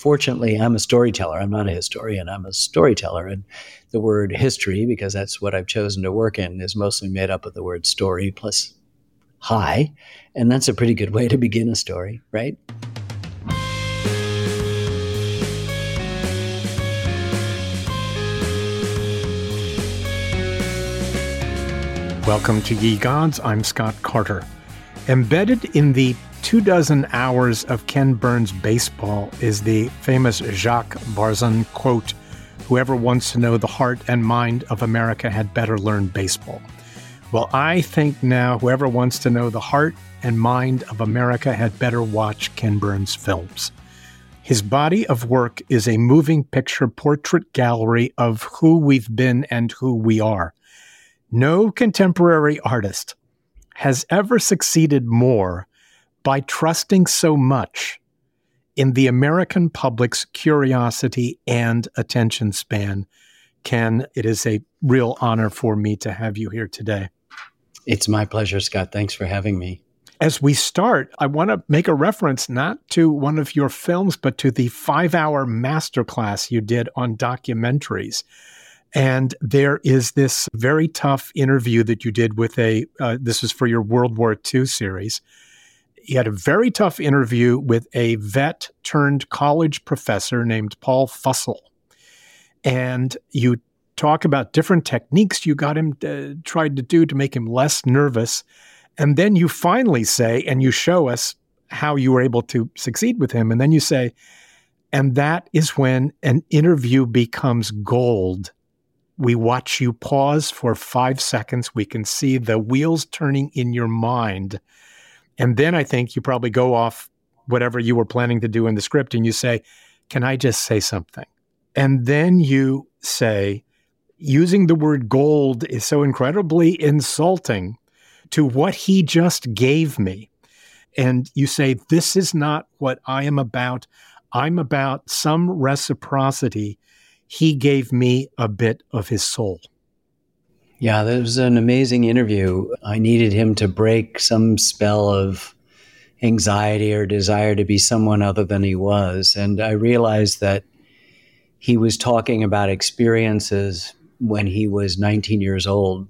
fortunately, I'm a storyteller. I'm not a historian. I'm a storyteller. And the word history, because that's what I've chosen to work in, is mostly made up of the word story plus hi. And that's a pretty good way to begin a story, right? Welcome to Ye Gods. I'm Scott Carter. Embedded in the two dozen hours of Ken Burns baseball is the famous Jacques Barzun quote Whoever wants to know the heart and mind of America had better learn baseball. Well, I think now whoever wants to know the heart and mind of America had better watch Ken Burns films. His body of work is a moving picture portrait gallery of who we've been and who we are. No contemporary artist has ever succeeded more by trusting so much in the American public's curiosity and attention span. Ken, it is a real honor for me to have you here today. It's my pleasure, Scott. Thanks for having me. As we start, I want to make a reference not to one of your films, but to the five hour masterclass you did on documentaries. And there is this very tough interview that you did with a, uh, this was for your World War II series. You had a very tough interview with a vet turned college professor named Paul Fussell. And you talk about different techniques you got him uh, tried to do to make him less nervous. And then you finally say, and you show us how you were able to succeed with him. And then you say, and that is when an interview becomes gold we watch you pause for five seconds. We can see the wheels turning in your mind. And then I think you probably go off whatever you were planning to do in the script and you say, Can I just say something? And then you say, using the word gold is so incredibly insulting to what he just gave me. And you say, This is not what I am about. I'm about some reciprocity he gave me a bit of his soul. Yeah, that was an amazing interview. I needed him to break some spell of anxiety or desire to be someone other than he was. And I realized that he was talking about experiences when he was 19 years old,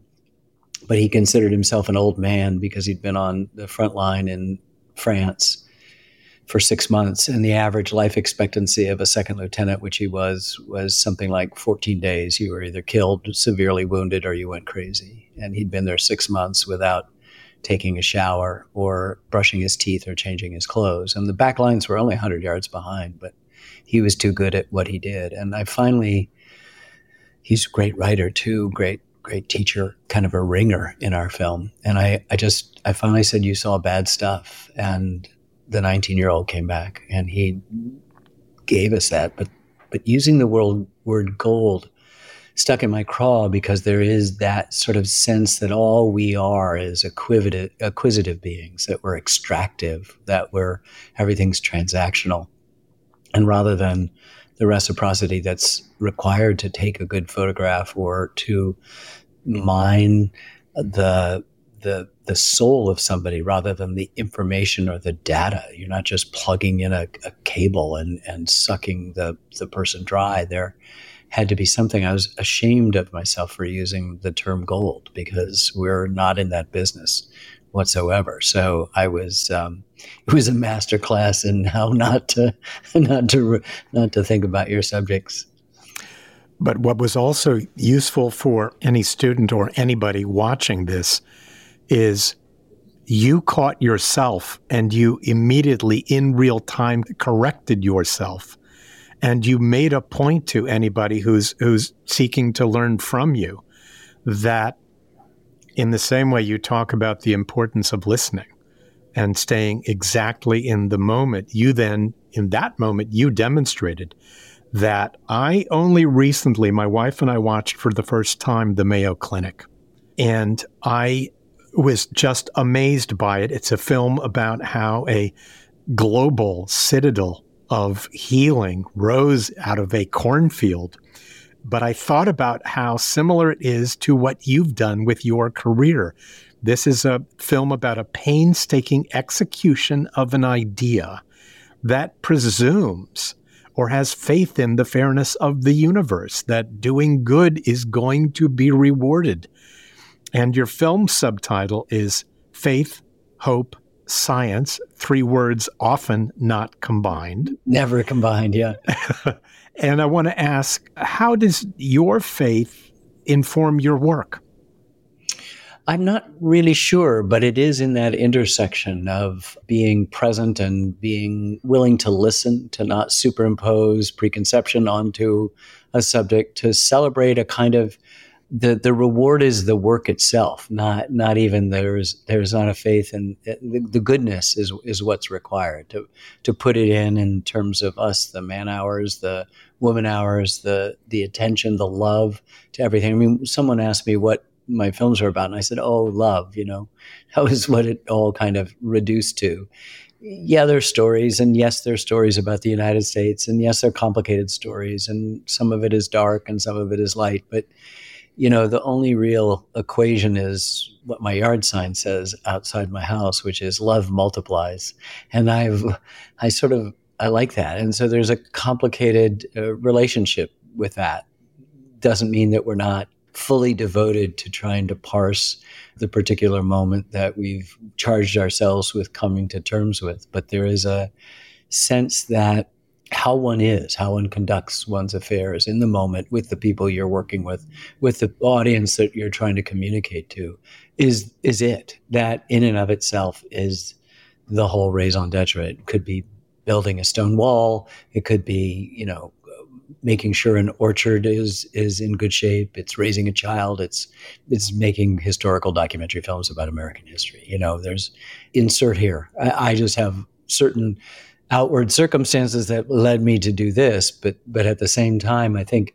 but he considered himself an old man because he'd been on the front line in France for six months, and the average life expectancy of a second lieutenant, which he was, was something like 14 days. You were either killed, severely wounded, or you went crazy. And he'd been there six months without taking a shower or brushing his teeth or changing his clothes. And the back lines were only 100 yards behind, but he was too good at what he did. And I finally, he's a great writer too, great great teacher, kind of a ringer in our film. And I, I just, I finally said, You saw bad stuff. And the 19 year old came back and he gave us that. But but using the word word gold stuck in my craw because there is that sort of sense that all we are is acquisitive, acquisitive beings, that we're extractive, that we're everything's transactional. And rather than the reciprocity that's required to take a good photograph or to mine the the the soul of somebody rather than the information or the data. You're not just plugging in a, a cable and, and sucking the, the person dry. There had to be something. I was ashamed of myself for using the term gold because we're not in that business whatsoever. So I was um, it was a master class in how not to not to not to think about your subjects. But what was also useful for any student or anybody watching this is you caught yourself and you immediately in real time corrected yourself. And you made a point to anybody who's who's seeking to learn from you that in the same way you talk about the importance of listening and staying exactly in the moment you then in that moment you demonstrated that I only recently my wife and I watched for the first time the Mayo Clinic. And I was just amazed by it. It's a film about how a global citadel of healing rose out of a cornfield. But I thought about how similar it is to what you've done with your career. This is a film about a painstaking execution of an idea that presumes or has faith in the fairness of the universe, that doing good is going to be rewarded. And your film subtitle is Faith, Hope, Science, three words often not combined. Never combined, yeah. and I want to ask how does your faith inform your work? I'm not really sure, but it is in that intersection of being present and being willing to listen, to not superimpose preconception onto a subject, to celebrate a kind of the the reward is the work itself, not not even there's there's not a faith in eh, the, the goodness is is what's required to to put it in in terms of us the man hours, the woman hours, the the attention, the love to everything. I mean, someone asked me what my films are about, and I said, "Oh, love." You know, that was what it all kind of reduced to. Yeah, there's stories, and yes, there's stories about the United States, and yes, they're complicated stories, and some of it is dark, and some of it is light, but you know, the only real equation is what my yard sign says outside my house, which is love multiplies. And I've, I sort of, I like that. And so there's a complicated uh, relationship with that. Doesn't mean that we're not fully devoted to trying to parse the particular moment that we've charged ourselves with coming to terms with. But there is a sense that how one is, how one conducts one's affairs in the moment with the people you're working with, with the audience that you're trying to communicate to, is is it. That in and of itself is the whole raison d'etre. It could be building a stone wall. It could be, you know, making sure an orchard is is in good shape. It's raising a child. It's it's making historical documentary films about American history. You know, there's insert here. I, I just have certain outward circumstances that led me to do this, but but at the same time, I think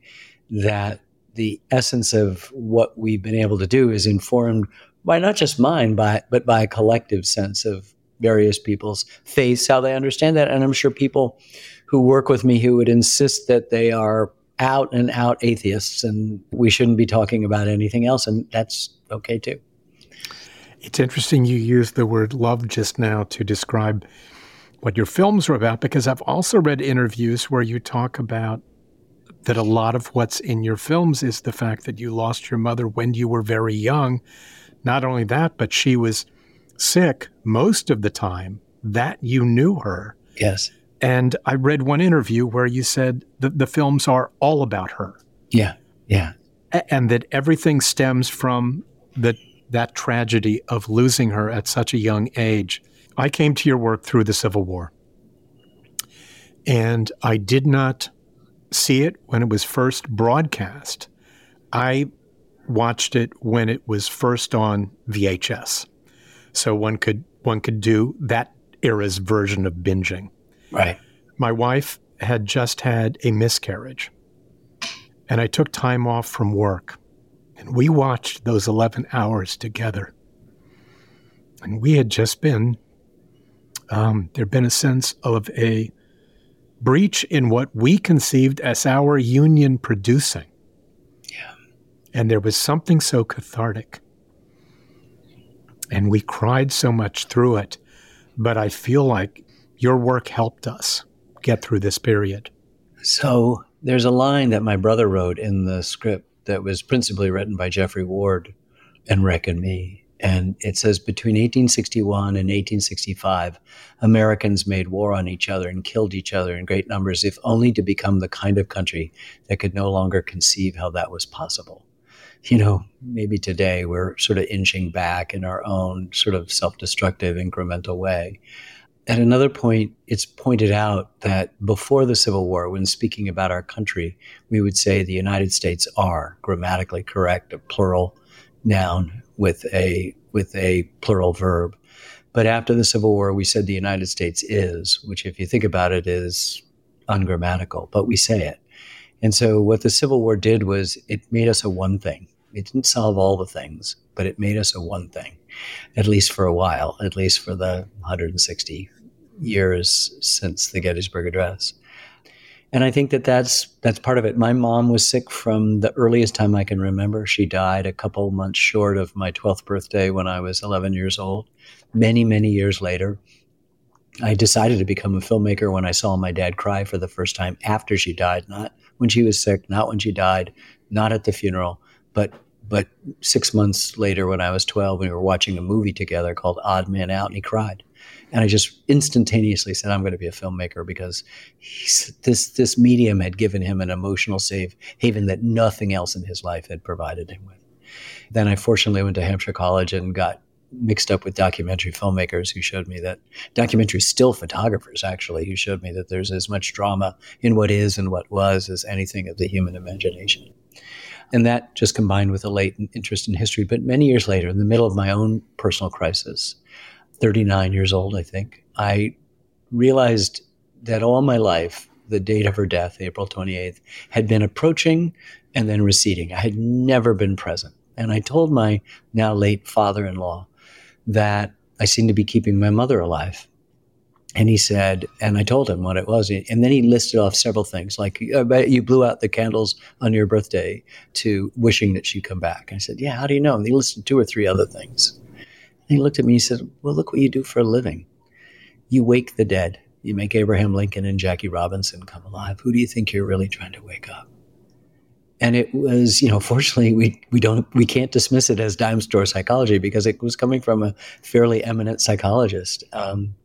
that the essence of what we've been able to do is informed by not just mine, by, but by a collective sense of various people's faiths, how they understand that. And I'm sure people who work with me who would insist that they are out and out atheists and we shouldn't be talking about anything else. And that's okay too. It's interesting you used the word love just now to describe what your films are about because I've also read interviews where you talk about that a lot of what's in your films is the fact that you lost your mother when you were very young. Not only that, but she was sick most of the time that you knew her. Yes. And I read one interview where you said that the films are all about her. Yeah. Yeah. And that everything stems from the, that tragedy of losing her at such a young age. I came to your work through the Civil War. And I did not see it when it was first broadcast. I watched it when it was first on VHS. So one could one could do that era's version of binging. Right. My wife had just had a miscarriage. And I took time off from work. And we watched those 11 hours together. And we had just been um, there'd been a sense of a breach in what we conceived as our union producing. Yeah. And there was something so cathartic. And we cried so much through it. But I feel like your work helped us get through this period. So there's a line that my brother wrote in the script that was principally written by Geoffrey Ward and Ric and me. And it says between 1861 and 1865, Americans made war on each other and killed each other in great numbers, if only to become the kind of country that could no longer conceive how that was possible. You know, maybe today we're sort of inching back in our own sort of self destructive, incremental way. At another point, it's pointed out that before the Civil War, when speaking about our country, we would say the United States are grammatically correct, a plural noun with a with a plural verb. But after the Civil War, we said the United States is, which, if you think about it, is ungrammatical, but we say it. And so, what the Civil War did was it made us a one thing. It didn't solve all the things, but it made us a one thing, at least for a while, at least for the 160 years since the Gettysburg Address and I think that that's that's part of it. My mom was sick from the earliest time I can remember. She died a couple months short of my 12th birthday when I was 11 years old. Many many years later, I decided to become a filmmaker when I saw my dad cry for the first time after she died, not when she was sick, not when she died, not at the funeral, but but six months later when I was 12, we were watching a movie together called Odd Man Out, and he cried. And I just instantaneously said, I'm going to be a filmmaker because this, this medium had given him an emotional safe haven that nothing else in his life had provided him with. Then I fortunately went to Hampshire College and got mixed up with documentary filmmakers who showed me that documentary still photographers actually who showed me that there's as much drama in what is and what was as anything of the human imagination and that just combined with a latent interest in history but many years later in the middle of my own personal crisis 39 years old i think i realized that all my life the date of her death april 28th had been approaching and then receding i had never been present and I told my now late father in law that I seemed to be keeping my mother alive. And he said, and I told him what it was. And then he listed off several things, like you blew out the candles on your birthday to wishing that she'd come back. And I said, Yeah, how do you know? And he listed two or three other things. And he looked at me and he said, Well, look what you do for a living. You wake the dead. You make Abraham Lincoln and Jackie Robinson come alive. Who do you think you're really trying to wake up? and it was you know fortunately we we don't we can't dismiss it as dime store psychology because it was coming from a fairly eminent psychologist um,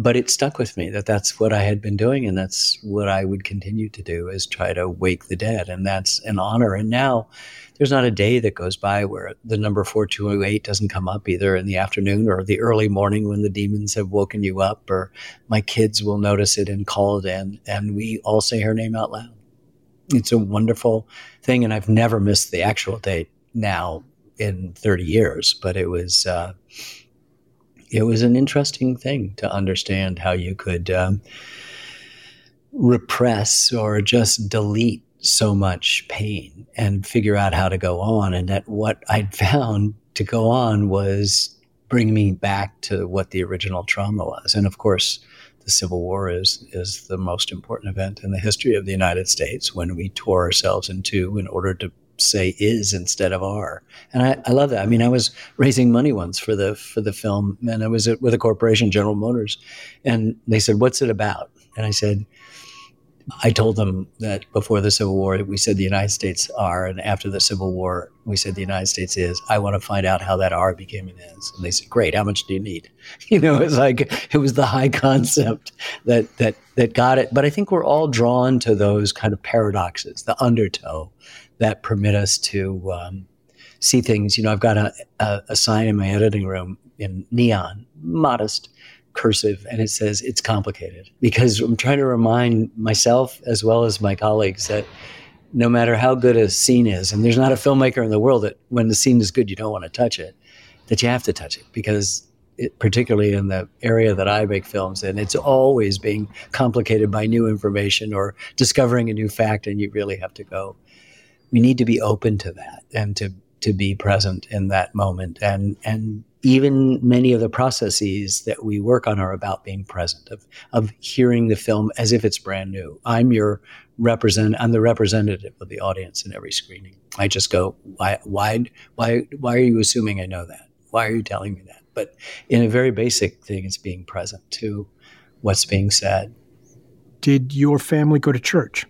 but it stuck with me that that's what I had been doing and that's what I would continue to do is try to wake the dead and that's an honor and now there's not a day that goes by where the number 4208 doesn't come up either in the afternoon or the early morning when the demons have woken you up or my kids will notice it and call it in and we all say her name out loud it's a wonderful thing, and I've never missed the actual date now in 30 years. But it was uh, it was an interesting thing to understand how you could um, repress or just delete so much pain and figure out how to go on. And that what I'd found to go on was bring me back to what the original trauma was. And of course, the Civil War is is the most important event in the history of the United States when we tore ourselves in two in order to say is instead of are. And I, I love that. I mean, I was raising money once for the for the film, and I was with a corporation, General Motors, and they said, "What's it about?" And I said, I told them that before the Civil War, we said the United States are, and after the Civil War, we said the United States is. I want to find out how that R became an is. And they said, "Great, how much do you need?" You know, it's like it was the high concept that that that got it. But I think we're all drawn to those kind of paradoxes, the undertow, that permit us to um, see things. You know, I've got a, a, a sign in my editing room in neon, modest cursive and it says it's complicated because I'm trying to remind myself as well as my colleagues that no matter how good a scene is, and there's not a filmmaker in the world that when the scene is good, you don't want to touch it, that you have to touch it because it, particularly in the area that I make films in, it's always being complicated by new information or discovering a new fact, and you really have to go. We need to be open to that and to to be present in that moment. And and even many of the processes that we work on are about being present of of hearing the film as if it's brand new. I'm your represent i'm the representative of the audience in every screening. I just go why why why why are you assuming i know that? Why are you telling me that? But in a very basic thing it's being present to what's being said. Did your family go to church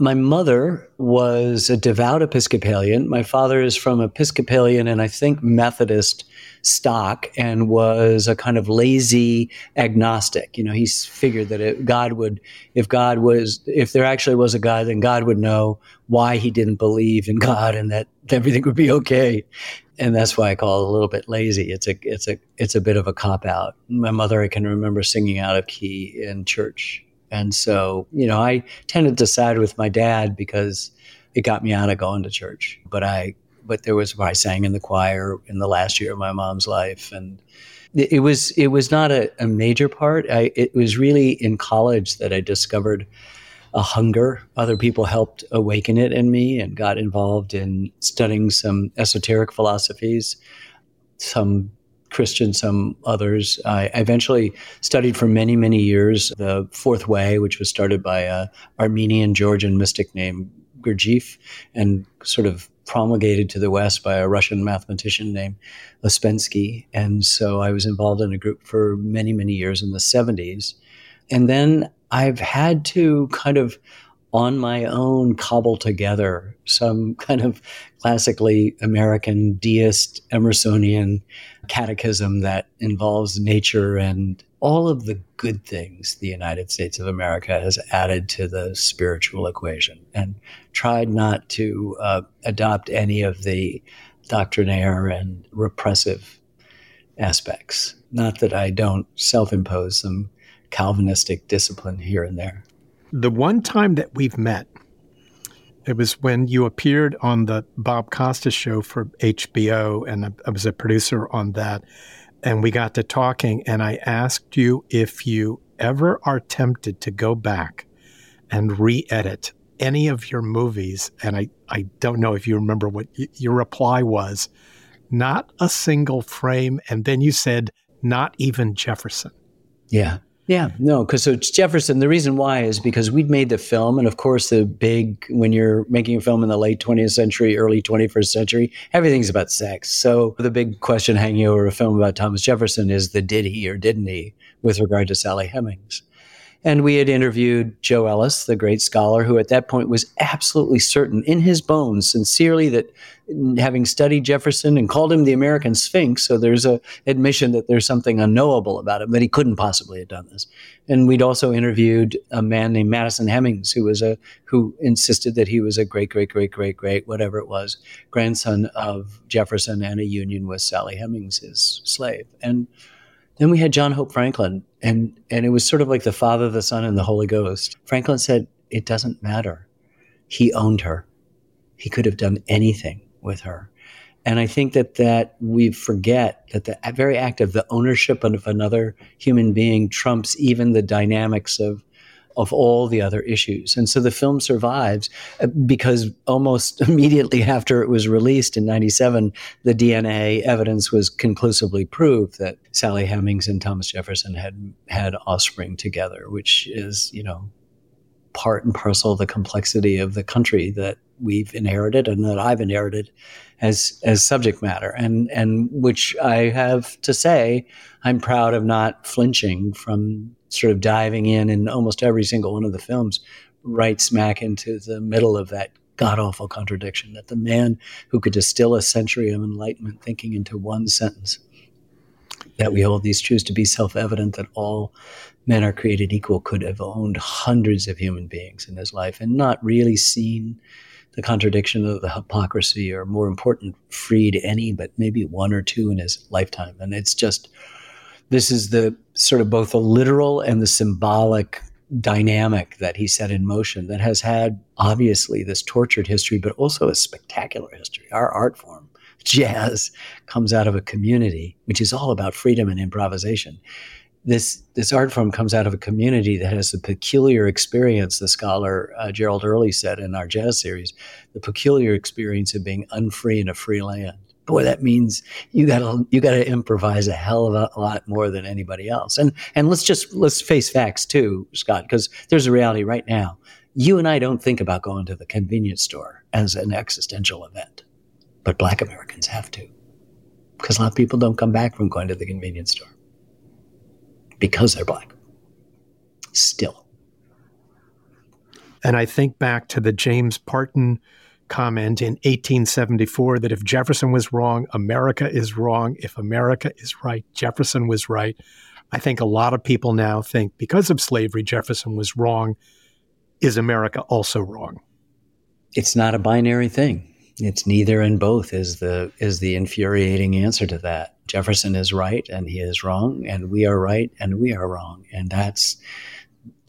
my mother was a devout Episcopalian. My father is from Episcopalian and I think Methodist stock and was a kind of lazy agnostic. You know, he figured that it, God would, if God was, if there actually was a God, then God would know why he didn't believe in God and that everything would be okay. And that's why I call it a little bit lazy. It's a, it's a, it's a bit of a cop out. My mother, I can remember singing out of key in church and so, you know, I tended to side with my dad because it got me out of going to church. But I, but there was I sang in the choir in the last year of my mom's life, and it, was it was not a, a major part. I, it was really in college that I discovered a hunger. Other people helped awaken it in me, and got involved in studying some esoteric philosophies, some Christian, some others. I eventually studied for many, many years the Fourth Way, which was started by a Armenian Georgian mystic named Gurdjieff, and sort of promulgated to the West by a Russian mathematician named Ouspensky. And so I was involved in a group for many, many years in the 70s. And then I've had to kind of on my own cobble together some kind of classically American deist Emersonian catechism that involves nature and all of the good things the United States of America has added to the spiritual equation and tried not to uh, adopt any of the doctrinaire and repressive aspects. Not that I don't self impose some Calvinistic discipline here and there. The one time that we've met, it was when you appeared on the Bob Costas show for HBO, and I was a producer on that. And we got to talking, and I asked you if you ever are tempted to go back and re edit any of your movies. And I, I don't know if you remember what y- your reply was not a single frame. And then you said, not even Jefferson. Yeah. Yeah, no, because so Jefferson. The reason why is because we'd made the film, and of course, the big when you're making a film in the late 20th century, early 21st century, everything's about sex. So the big question hanging over a film about Thomas Jefferson is the did he or didn't he with regard to Sally Hemings. And we had interviewed Joe Ellis, the great scholar, who at that point was absolutely certain in his bones, sincerely, that having studied Jefferson and called him the American Sphinx, so there's a admission that there's something unknowable about him, that he couldn't possibly have done this. And we'd also interviewed a man named Madison Hemings, who was a who insisted that he was a great, great, great, great, great, whatever it was, grandson of Jefferson and a union with Sally Hemings, his slave. And then we had John Hope Franklin, and and it was sort of like the Father, the Son, and the Holy Ghost. Franklin said, "It doesn't matter. He owned her. He could have done anything with her." And I think that that we forget that the very act of the ownership of another human being trumps even the dynamics of of all the other issues. And so the film survives uh, because almost immediately after it was released in 97, the DNA evidence was conclusively proved that Sally Hemings and Thomas Jefferson had had offspring together, which is, you know, part and parcel of the complexity of the country that we've inherited and that I've inherited as as subject matter. And and which I have to say I'm proud of not flinching from sort of diving in in almost every single one of the films right smack into the middle of that god awful contradiction that the man who could distill a century of enlightenment thinking into one sentence that we hold these truths to be self evident that all men are created equal could have owned hundreds of human beings in his life and not really seen the contradiction of the hypocrisy, or more important, freed any but maybe one or two in his lifetime. And it's just, this is the sort of both the literal and the symbolic dynamic that he set in motion that has had obviously this tortured history, but also a spectacular history. Our art form, jazz, comes out of a community which is all about freedom and improvisation this this art form comes out of a community that has a peculiar experience. The scholar uh, Gerald Early said in our jazz series, the peculiar experience of being unfree in a free land. Boy, that means you got to you got to improvise a hell of a lot more than anybody else. And and let's just let's face facts too, Scott, because there's a reality right now. You and I don't think about going to the convenience store as an existential event, but Black Americans have to, because a lot of people don't come back from going to the convenience store because they're black. Still. And I think back to the James Parton comment in 1874 that if Jefferson was wrong, America is wrong. If America is right, Jefferson was right. I think a lot of people now think because of slavery, Jefferson was wrong. Is America also wrong? It's not a binary thing. It's neither and both is the is the infuriating answer to that. Jefferson is right and he is wrong, and we are right and we are wrong. And that's,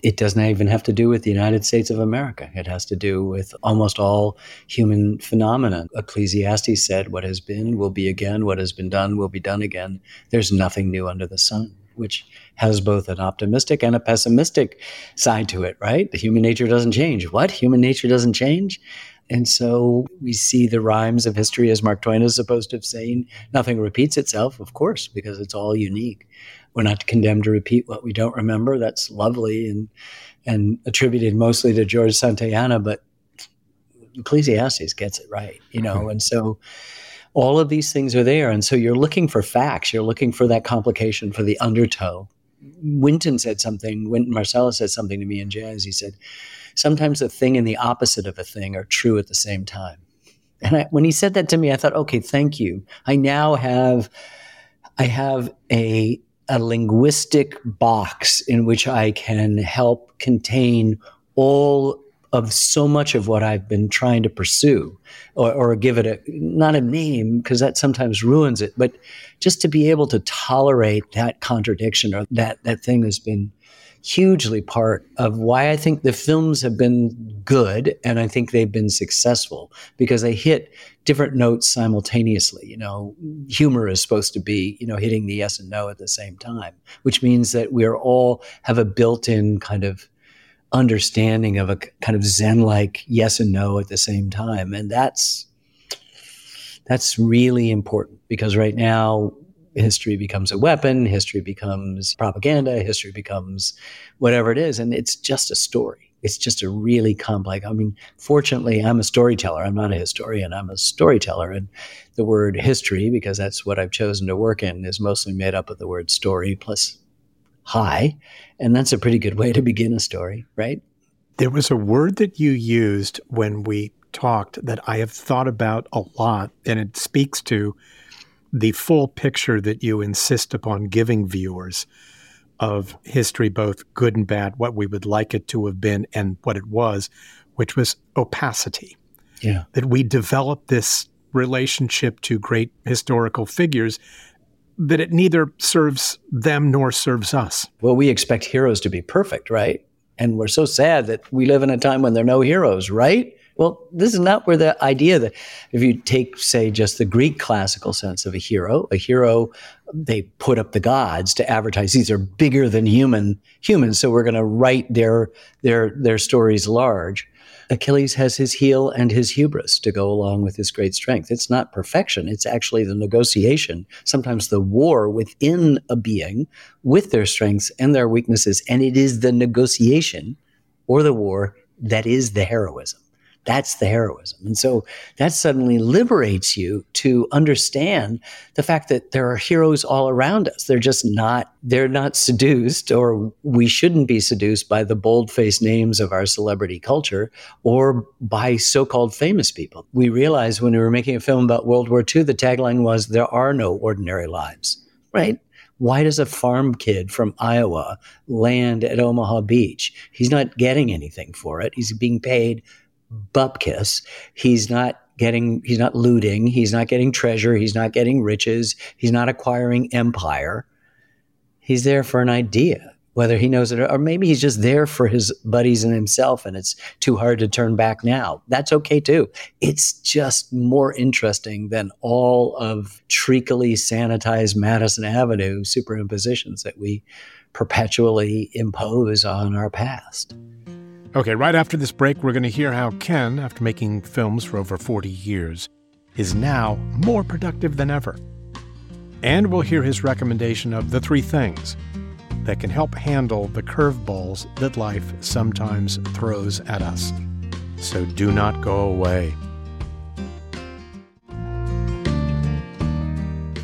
it doesn't even have to do with the United States of America. It has to do with almost all human phenomena. Ecclesiastes said, What has been will be again, what has been done will be done again. There's nothing new under the sun, which has both an optimistic and a pessimistic side to it, right? The human nature doesn't change. What? Human nature doesn't change? And so we see the rhymes of history, as Mark Twain is supposed to have saying, nothing repeats itself, of course, because it's all unique. We're not condemned to repeat what we don't remember. That's lovely and and attributed mostly to George Santayana, but Ecclesiastes gets it right, you know, and so all of these things are there. And so you're looking for facts, you're looking for that complication, for the undertow. Wynton said something, Wynton Marsalis said something to me in jazz. He said, Sometimes a thing and the opposite of a thing are true at the same time. And I, when he said that to me, I thought, okay, thank you. I now have, I have a a linguistic box in which I can help contain all of so much of what I've been trying to pursue, or, or give it a not a name because that sometimes ruins it, but just to be able to tolerate that contradiction or that that thing has been hugely part of why I think the films have been good and I think they've been successful because they hit different notes simultaneously. You know, humor is supposed to be, you know, hitting the yes and no at the same time, which means that we're all have a built-in kind of understanding of a kind of zen-like yes and no at the same time. And that's that's really important because right now history becomes a weapon, history becomes propaganda, history becomes whatever it is. And it's just a story. It's just a really complex. I mean, fortunately, I'm a storyteller. I'm not a historian. I'm a storyteller. And the word history, because that's what I've chosen to work in, is mostly made up of the word story plus high. And that's a pretty good way to begin a story, right? There was a word that you used when we talked that I have thought about a lot, and it speaks to the full picture that you insist upon giving viewers of history, both good and bad, what we would like it to have been and what it was, which was opacity. Yeah. That we developed this relationship to great historical figures that it neither serves them nor serves us. Well, we expect heroes to be perfect, right? And we're so sad that we live in a time when there are no heroes, right? Well, this is not where the idea that if you take, say, just the Greek classical sense of a hero, a hero, they put up the gods to advertise these are bigger than human humans, so we're going to write their their their stories large. Achilles has his heel and his hubris to go along with his great strength. It's not perfection, it's actually the negotiation, sometimes the war within a being with their strengths and their weaknesses. And it is the negotiation or the war that is the heroism. That's the heroism. And so that suddenly liberates you to understand the fact that there are heroes all around us. They're just not, they're not seduced, or we shouldn't be seduced by the bold faced names of our celebrity culture or by so called famous people. We realized when we were making a film about World War II, the tagline was, There are no ordinary lives, right? Why does a farm kid from Iowa land at Omaha Beach? He's not getting anything for it. He's being paid bupkis. He's not getting, he's not looting. He's not getting treasure. He's not getting riches. He's not acquiring empire. He's there for an idea, whether he knows it or, or maybe he's just there for his buddies and himself and it's too hard to turn back now. That's okay too. It's just more interesting than all of treacly sanitized Madison Avenue superimpositions that we perpetually impose on our past. Okay, right after this break, we're going to hear how Ken, after making films for over 40 years, is now more productive than ever. And we'll hear his recommendation of the three things that can help handle the curveballs that life sometimes throws at us. So do not go away.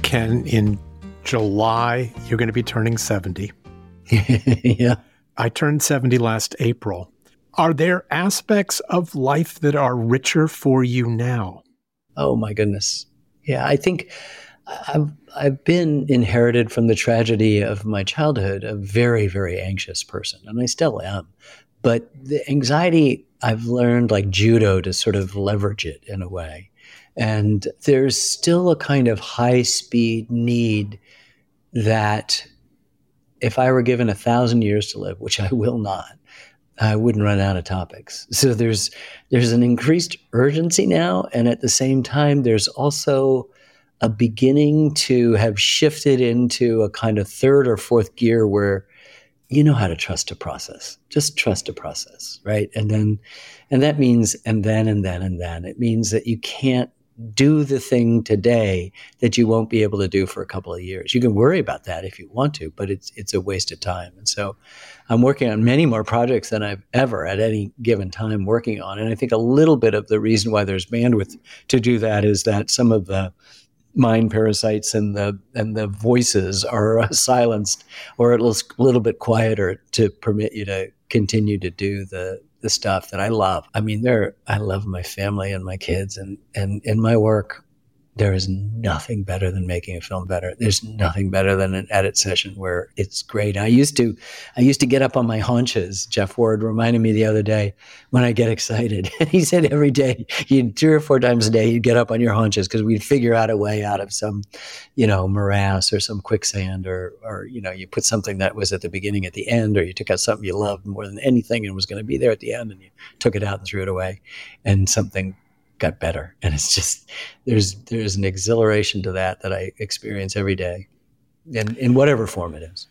Ken, in July, you're going to be turning 70. yeah. I turned 70 last April. Are there aspects of life that are richer for you now? Oh my goodness. Yeah, I think I've I've been inherited from the tragedy of my childhood a very very anxious person and I still am. But the anxiety I've learned like judo to sort of leverage it in a way. And there's still a kind of high speed need that if I were given a thousand years to live, which I will not, I wouldn't run out of topics. So there's there's an increased urgency now, and at the same time, there's also a beginning to have shifted into a kind of third or fourth gear where you know how to trust a process. Just trust a process, right? And then, and that means and then and then and then. It means that you can't do the thing today that you won't be able to do for a couple of years. You can worry about that if you want to, but it's it's a waste of time. And so I'm working on many more projects than I've ever at any given time working on. And I think a little bit of the reason why there's bandwidth to do that is that some of the mind parasites and the and the voices are uh, silenced or a little bit quieter to permit you to continue to do the the stuff that I love. I mean, there I love my family and my kids and and in my work there is nothing better than making a film better. There's nothing better than an edit session where it's great. I used to, I used to get up on my haunches. Jeff Ward reminded me the other day when I get excited. he said every day, you three or four times a day, you'd get up on your haunches because we'd figure out a way out of some, you know, morass or some quicksand or, or you know, you put something that was at the beginning at the end, or you took out something you loved more than anything and was going to be there at the end, and you took it out and threw it away, and something got better. And it's just there's there's an exhilaration to that that I experience every day, and in whatever form it is.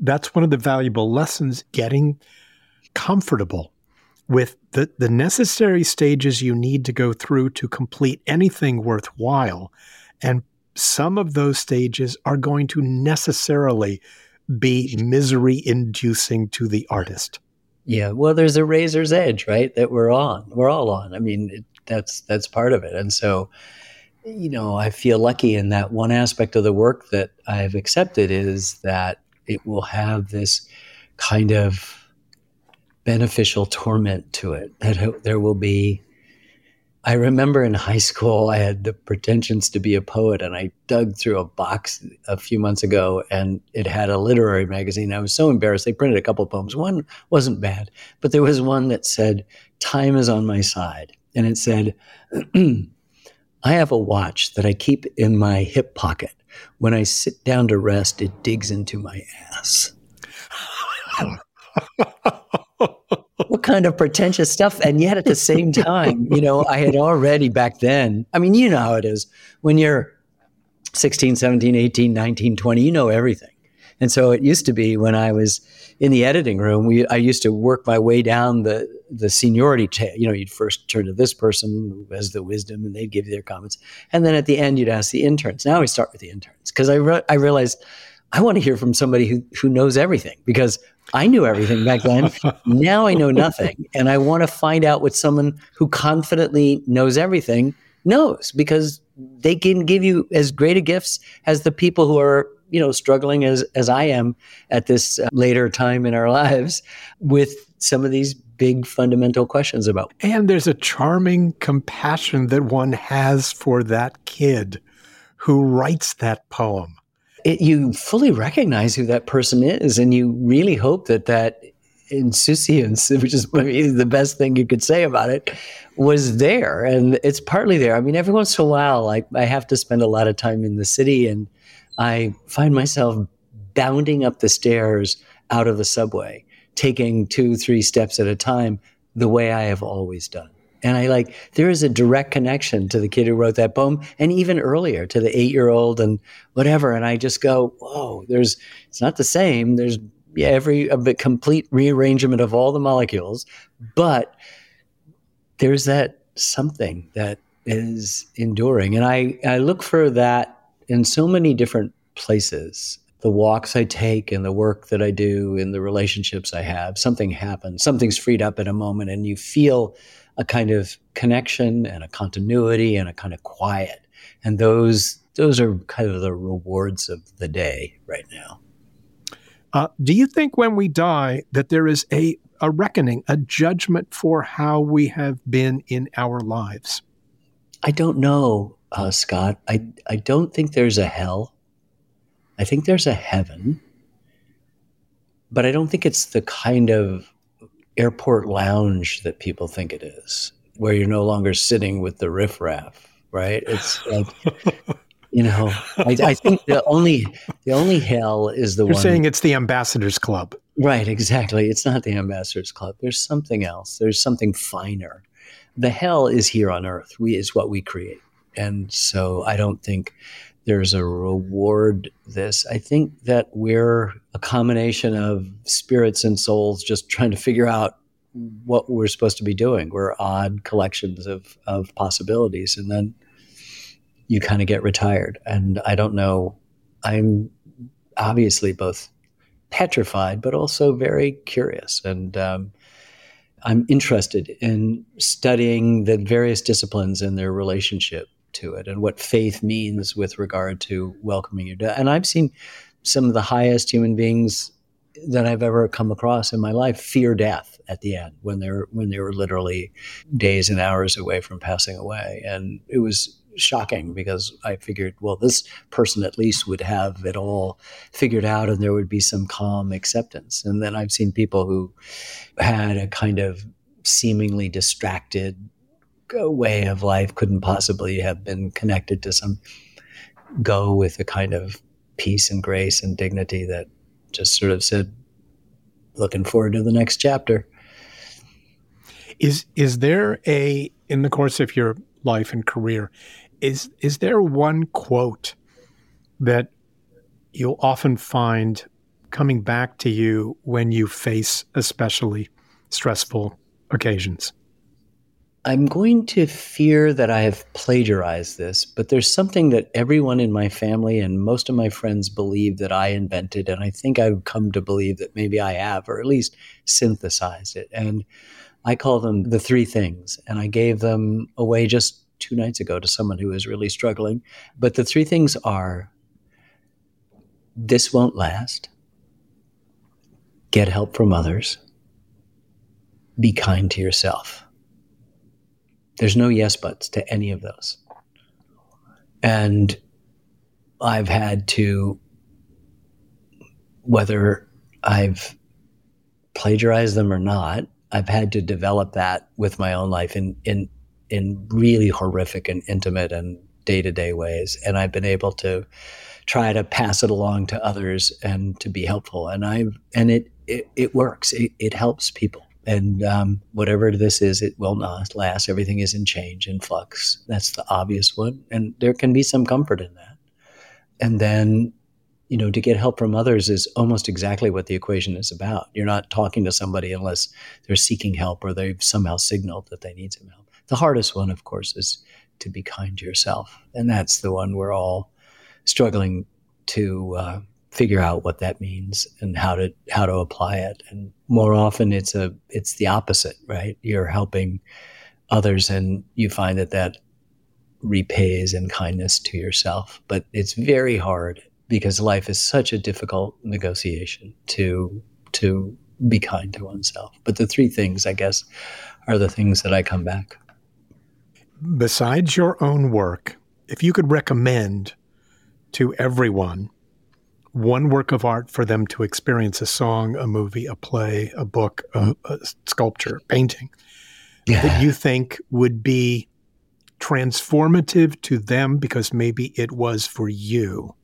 That's one of the valuable lessons. Getting comfortable with the, the necessary stages you need to go through to complete anything worthwhile. And some of those stages are going to necessarily be misery inducing to the artist. Yeah, well, there's a razor's edge, right? That we're on. We're all on. I mean, it, that's that's part of it. And so, you know, I feel lucky in that one aspect of the work that I've accepted is that it will have this kind of beneficial torment to it. That there will be. I remember in high school, I had the pretensions to be a poet, and I dug through a box a few months ago, and it had a literary magazine. I was so embarrassed. They printed a couple poems. One wasn't bad, but there was one that said, "Time is on my side." And it said, I have a watch that I keep in my hip pocket. When I sit down to rest, it digs into my ass. what kind of pretentious stuff? And yet at the same time, you know, I had already back then, I mean, you know how it is when you're 16, 17, 18, 19, 20, you know everything. And so it used to be when I was in the editing room, we I used to work my way down the the seniority. Ta- you know, you'd first turn to this person who has the wisdom, and they'd give you their comments, and then at the end, you'd ask the interns. Now we start with the interns because I re- I realized I want to hear from somebody who who knows everything because I knew everything back then. now I know nothing, and I want to find out what someone who confidently knows everything knows because they can give you as great a gifts as the people who are you know, struggling as as I am at this uh, later time in our lives with some of these big fundamental questions about. And there's a charming compassion that one has for that kid who writes that poem. It, you fully recognize who that person is, and you really hope that that insouciance, which is the best thing you could say about it, was there. And it's partly there. I mean, every once in a while, like I have to spend a lot of time in the city and I find myself bounding up the stairs out of the subway, taking two, three steps at a time, the way I have always done. And I like, there is a direct connection to the kid who wrote that poem and even earlier to the eight year old and whatever. And I just go, whoa, there's, it's not the same. There's every, a complete rearrangement of all the molecules, but there's that something that is enduring. And I, I look for that in so many different places. The walks I take and the work that I do and the relationships I have, something happens, something's freed up in a moment, and you feel a kind of connection and a continuity and a kind of quiet. And those those are kind of the rewards of the day right now. Uh, do you think when we die that there is a, a reckoning, a judgment for how we have been in our lives? I don't know uh, Scott. I I don't think there's a hell. I think there's a heaven, but I don't think it's the kind of airport lounge that people think it is, where you're no longer sitting with the riffraff. Right? It's like. you know, I, I, think the only the only hell is the You're one. saying it's the ambassadors club, right? Exactly. It's not the ambassadors club. There's something else. There's something finer. The hell is here on earth. We is what we create. And so I don't think there's a reward this. I think that we're a combination of spirits and souls just trying to figure out what we're supposed to be doing. We're odd collections of, of possibilities. And then you kind of get retired. And I don't know, I'm obviously both petrified, but also very curious. And um, I'm interested in studying the various disciplines and their relationship to it and what faith means with regard to welcoming your death. And I've seen some of the highest human beings that I've ever come across in my life fear death at the end when they're when they were literally days and hours away from passing away. And it was shocking because I figured, well, this person at least would have it all figured out and there would be some calm acceptance. And then I've seen people who had a kind of seemingly distracted way of life, couldn't possibly have been connected to some go with a kind of peace and grace and dignity that just sort of said, looking forward to the next chapter. Is is there a in the course of your life and career, is is there one quote that you'll often find coming back to you when you face especially stressful occasions? I'm going to fear that I have plagiarized this, but there's something that everyone in my family and most of my friends believe that I invented. And I think I've come to believe that maybe I have, or at least synthesized it. And I call them the three things. And I gave them away just two nights ago to someone who is really struggling. But the three things are this won't last, get help from others, be kind to yourself. There's no yes buts to any of those. And I've had to, whether I've plagiarized them or not, I've had to develop that with my own life in, in, in really horrific and intimate and day to day ways. And I've been able to try to pass it along to others and to be helpful. And I, and it, it, it works. It, it helps people. And um, whatever this is, it will not last. Everything is in change, in flux. That's the obvious one. And there can be some comfort in that. And then, you know, to get help from others is almost exactly what the equation is about. You're not talking to somebody unless they're seeking help or they've somehow signaled that they need some help. The hardest one, of course, is to be kind to yourself. And that's the one we're all struggling to uh, figure out what that means and how to how to apply it. And more often it's a it's the opposite right? You're helping others and you find that that repays in kindness to yourself. But it's very hard because life is such a difficult negotiation to to be kind to oneself. But the three things i guess are the things that i come back. Besides your own work if you could recommend to everyone one work of art for them to experience a song, a movie, a play, a book, a, a sculpture, painting yeah. that you think would be transformative to them because maybe it was for you,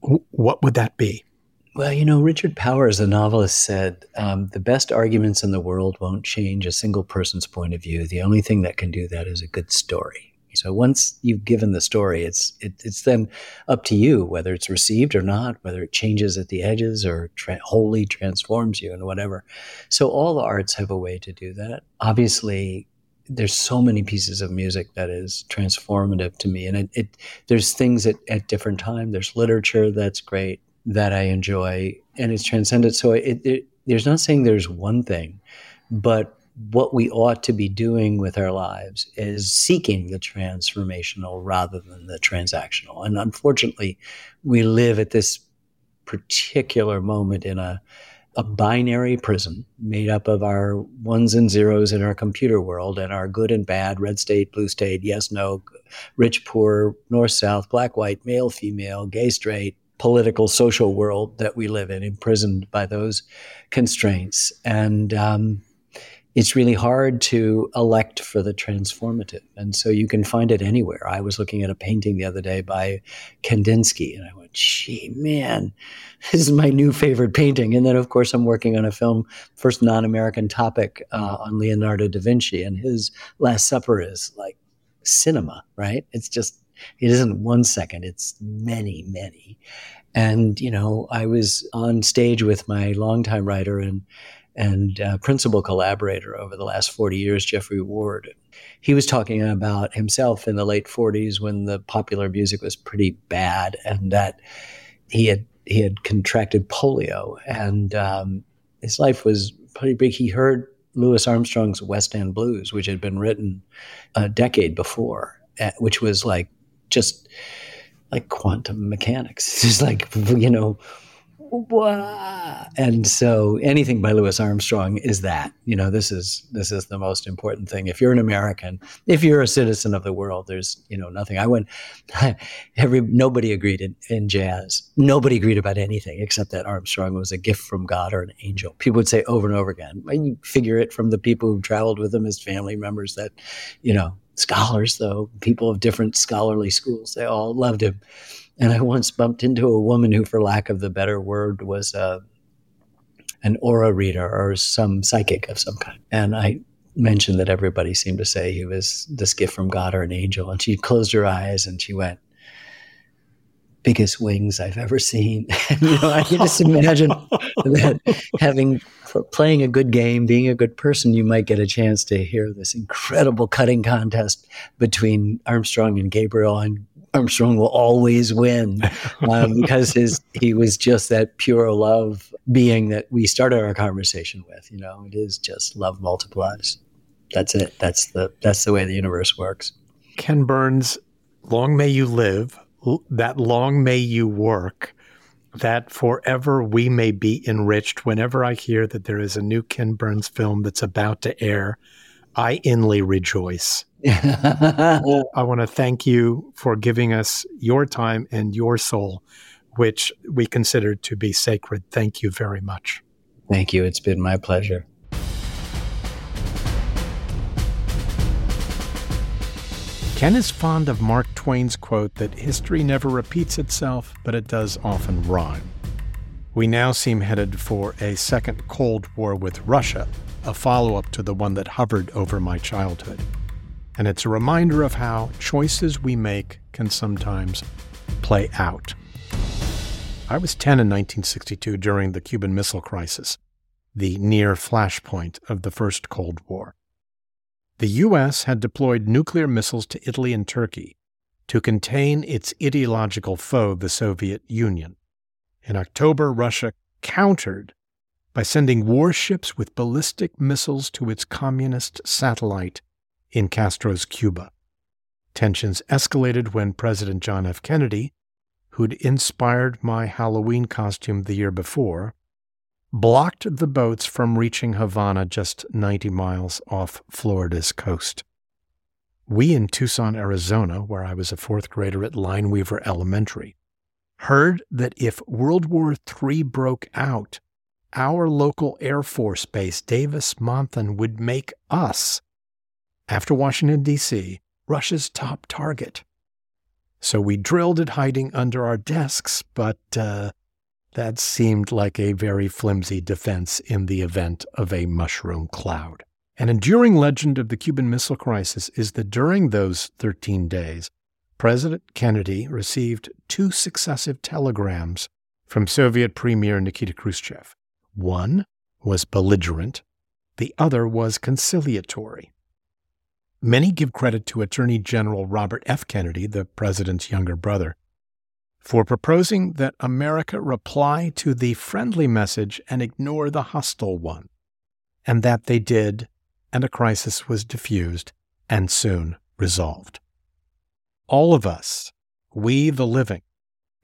what would that be? Well, you know, Richard Powers, the novelist, said um, the best arguments in the world won't change a single person's point of view. The only thing that can do that is a good story. So once you've given the story, it's it, it's then up to you whether it's received or not, whether it changes at the edges or tra- wholly transforms you and whatever. So all the arts have a way to do that. Obviously, there's so many pieces of music that is transformative to me, and it, it there's things at, at different time. There's literature that's great that I enjoy, and it's transcendent. So it, it there's not saying there's one thing, but what we ought to be doing with our lives is seeking the transformational rather than the transactional. And unfortunately, we live at this particular moment in a, a binary prison made up of our ones and zeros in our computer world and our good and bad, red state, blue state, yes, no, rich, poor, north, south, black, white, male, female, gay, straight, political, social world that we live in, imprisoned by those constraints. And, um, it's really hard to elect for the transformative. And so you can find it anywhere. I was looking at a painting the other day by Kandinsky, and I went, gee, man, this is my new favorite painting. And then, of course, I'm working on a film, first non American topic uh, on Leonardo da Vinci, and his Last Supper is like cinema, right? It's just, it isn't one second, it's many, many. And, you know, I was on stage with my longtime writer and and uh, principal collaborator over the last 40 years, Geoffrey Ward. He was talking about himself in the late 40s when the popular music was pretty bad, and that he had he had contracted polio, and um, his life was pretty big. He heard Louis Armstrong's West End Blues, which had been written a decade before, uh, which was like just like quantum mechanics. It's just like you know and so anything by Louis Armstrong is that. You know, this is this is the most important thing. If you're an American, if you're a citizen of the world, there's you know nothing. I went every nobody agreed in, in jazz. Nobody agreed about anything except that Armstrong was a gift from God or an angel. People would say over and over again. You figure it from the people who traveled with him as family members that, you know, scholars though, people of different scholarly schools, they all loved him and I once bumped into a woman who, for lack of the better word, was uh, an aura reader or some psychic of some kind. And I mentioned that everybody seemed to say he was this gift from God or an angel. And she closed her eyes and she went, biggest wings I've ever seen. you know, I can just imagine that having playing a good game, being a good person, you might get a chance to hear this incredible cutting contest between Armstrong and Gabriel, and Armstrong will always win um, because his he was just that pure love being that we started our conversation with. You know, it is just love multiplies. That's it. That's the that's the way the universe works. Ken Burns, long may you live. That long may you work. That forever we may be enriched. Whenever I hear that there is a new Ken Burns film that's about to air, I inly rejoice. I want to thank you for giving us your time and your soul, which we consider to be sacred. Thank you very much. Thank you. It's been my pleasure. Ken is fond of Mark Twain's quote that history never repeats itself, but it does often rhyme. We now seem headed for a second Cold War with Russia, a follow up to the one that hovered over my childhood. And it's a reminder of how choices we make can sometimes play out. I was 10 in 1962 during the Cuban Missile Crisis, the near flashpoint of the First Cold War. The U.S. had deployed nuclear missiles to Italy and Turkey to contain its ideological foe, the Soviet Union. In October, Russia countered by sending warships with ballistic missiles to its communist satellite in Castro's Cuba. Tensions escalated when President John F. Kennedy, who'd inspired my Halloween costume the year before, blocked the boats from reaching Havana just 90 miles off Florida's coast. We in Tucson, Arizona, where I was a fourth grader at Lineweaver Elementary, heard that if World War III broke out, our local Air Force base, Davis Monthan, would make us, after Washington, D.C., Russia's top target. So we drilled at hiding under our desks, but uh, that seemed like a very flimsy defense in the event of a mushroom cloud. An enduring legend of the Cuban Missile Crisis is that during those 13 days, President Kennedy received two successive telegrams from Soviet Premier Nikita Khrushchev. One was belligerent, the other was conciliatory. Many give credit to Attorney General Robert F. Kennedy, the president's younger brother, for proposing that America reply to the friendly message and ignore the hostile one, and that they did, and a crisis was diffused and soon resolved. All of us, we the living,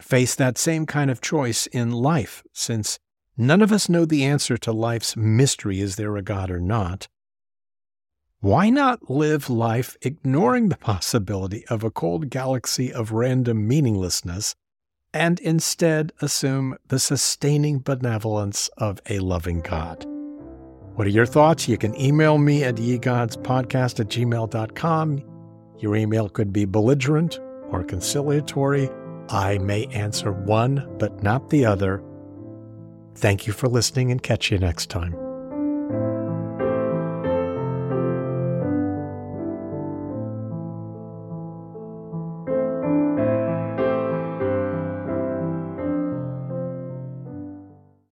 face that same kind of choice in life since None of us know the answer to life's mystery is there a God or not? Why not live life ignoring the possibility of a cold galaxy of random meaninglessness and instead assume the sustaining benevolence of a loving God? What are your thoughts? You can email me at yegodspodcast at gmail.com. Your email could be belligerent or conciliatory. I may answer one, but not the other. Thank you for listening and catch you next time.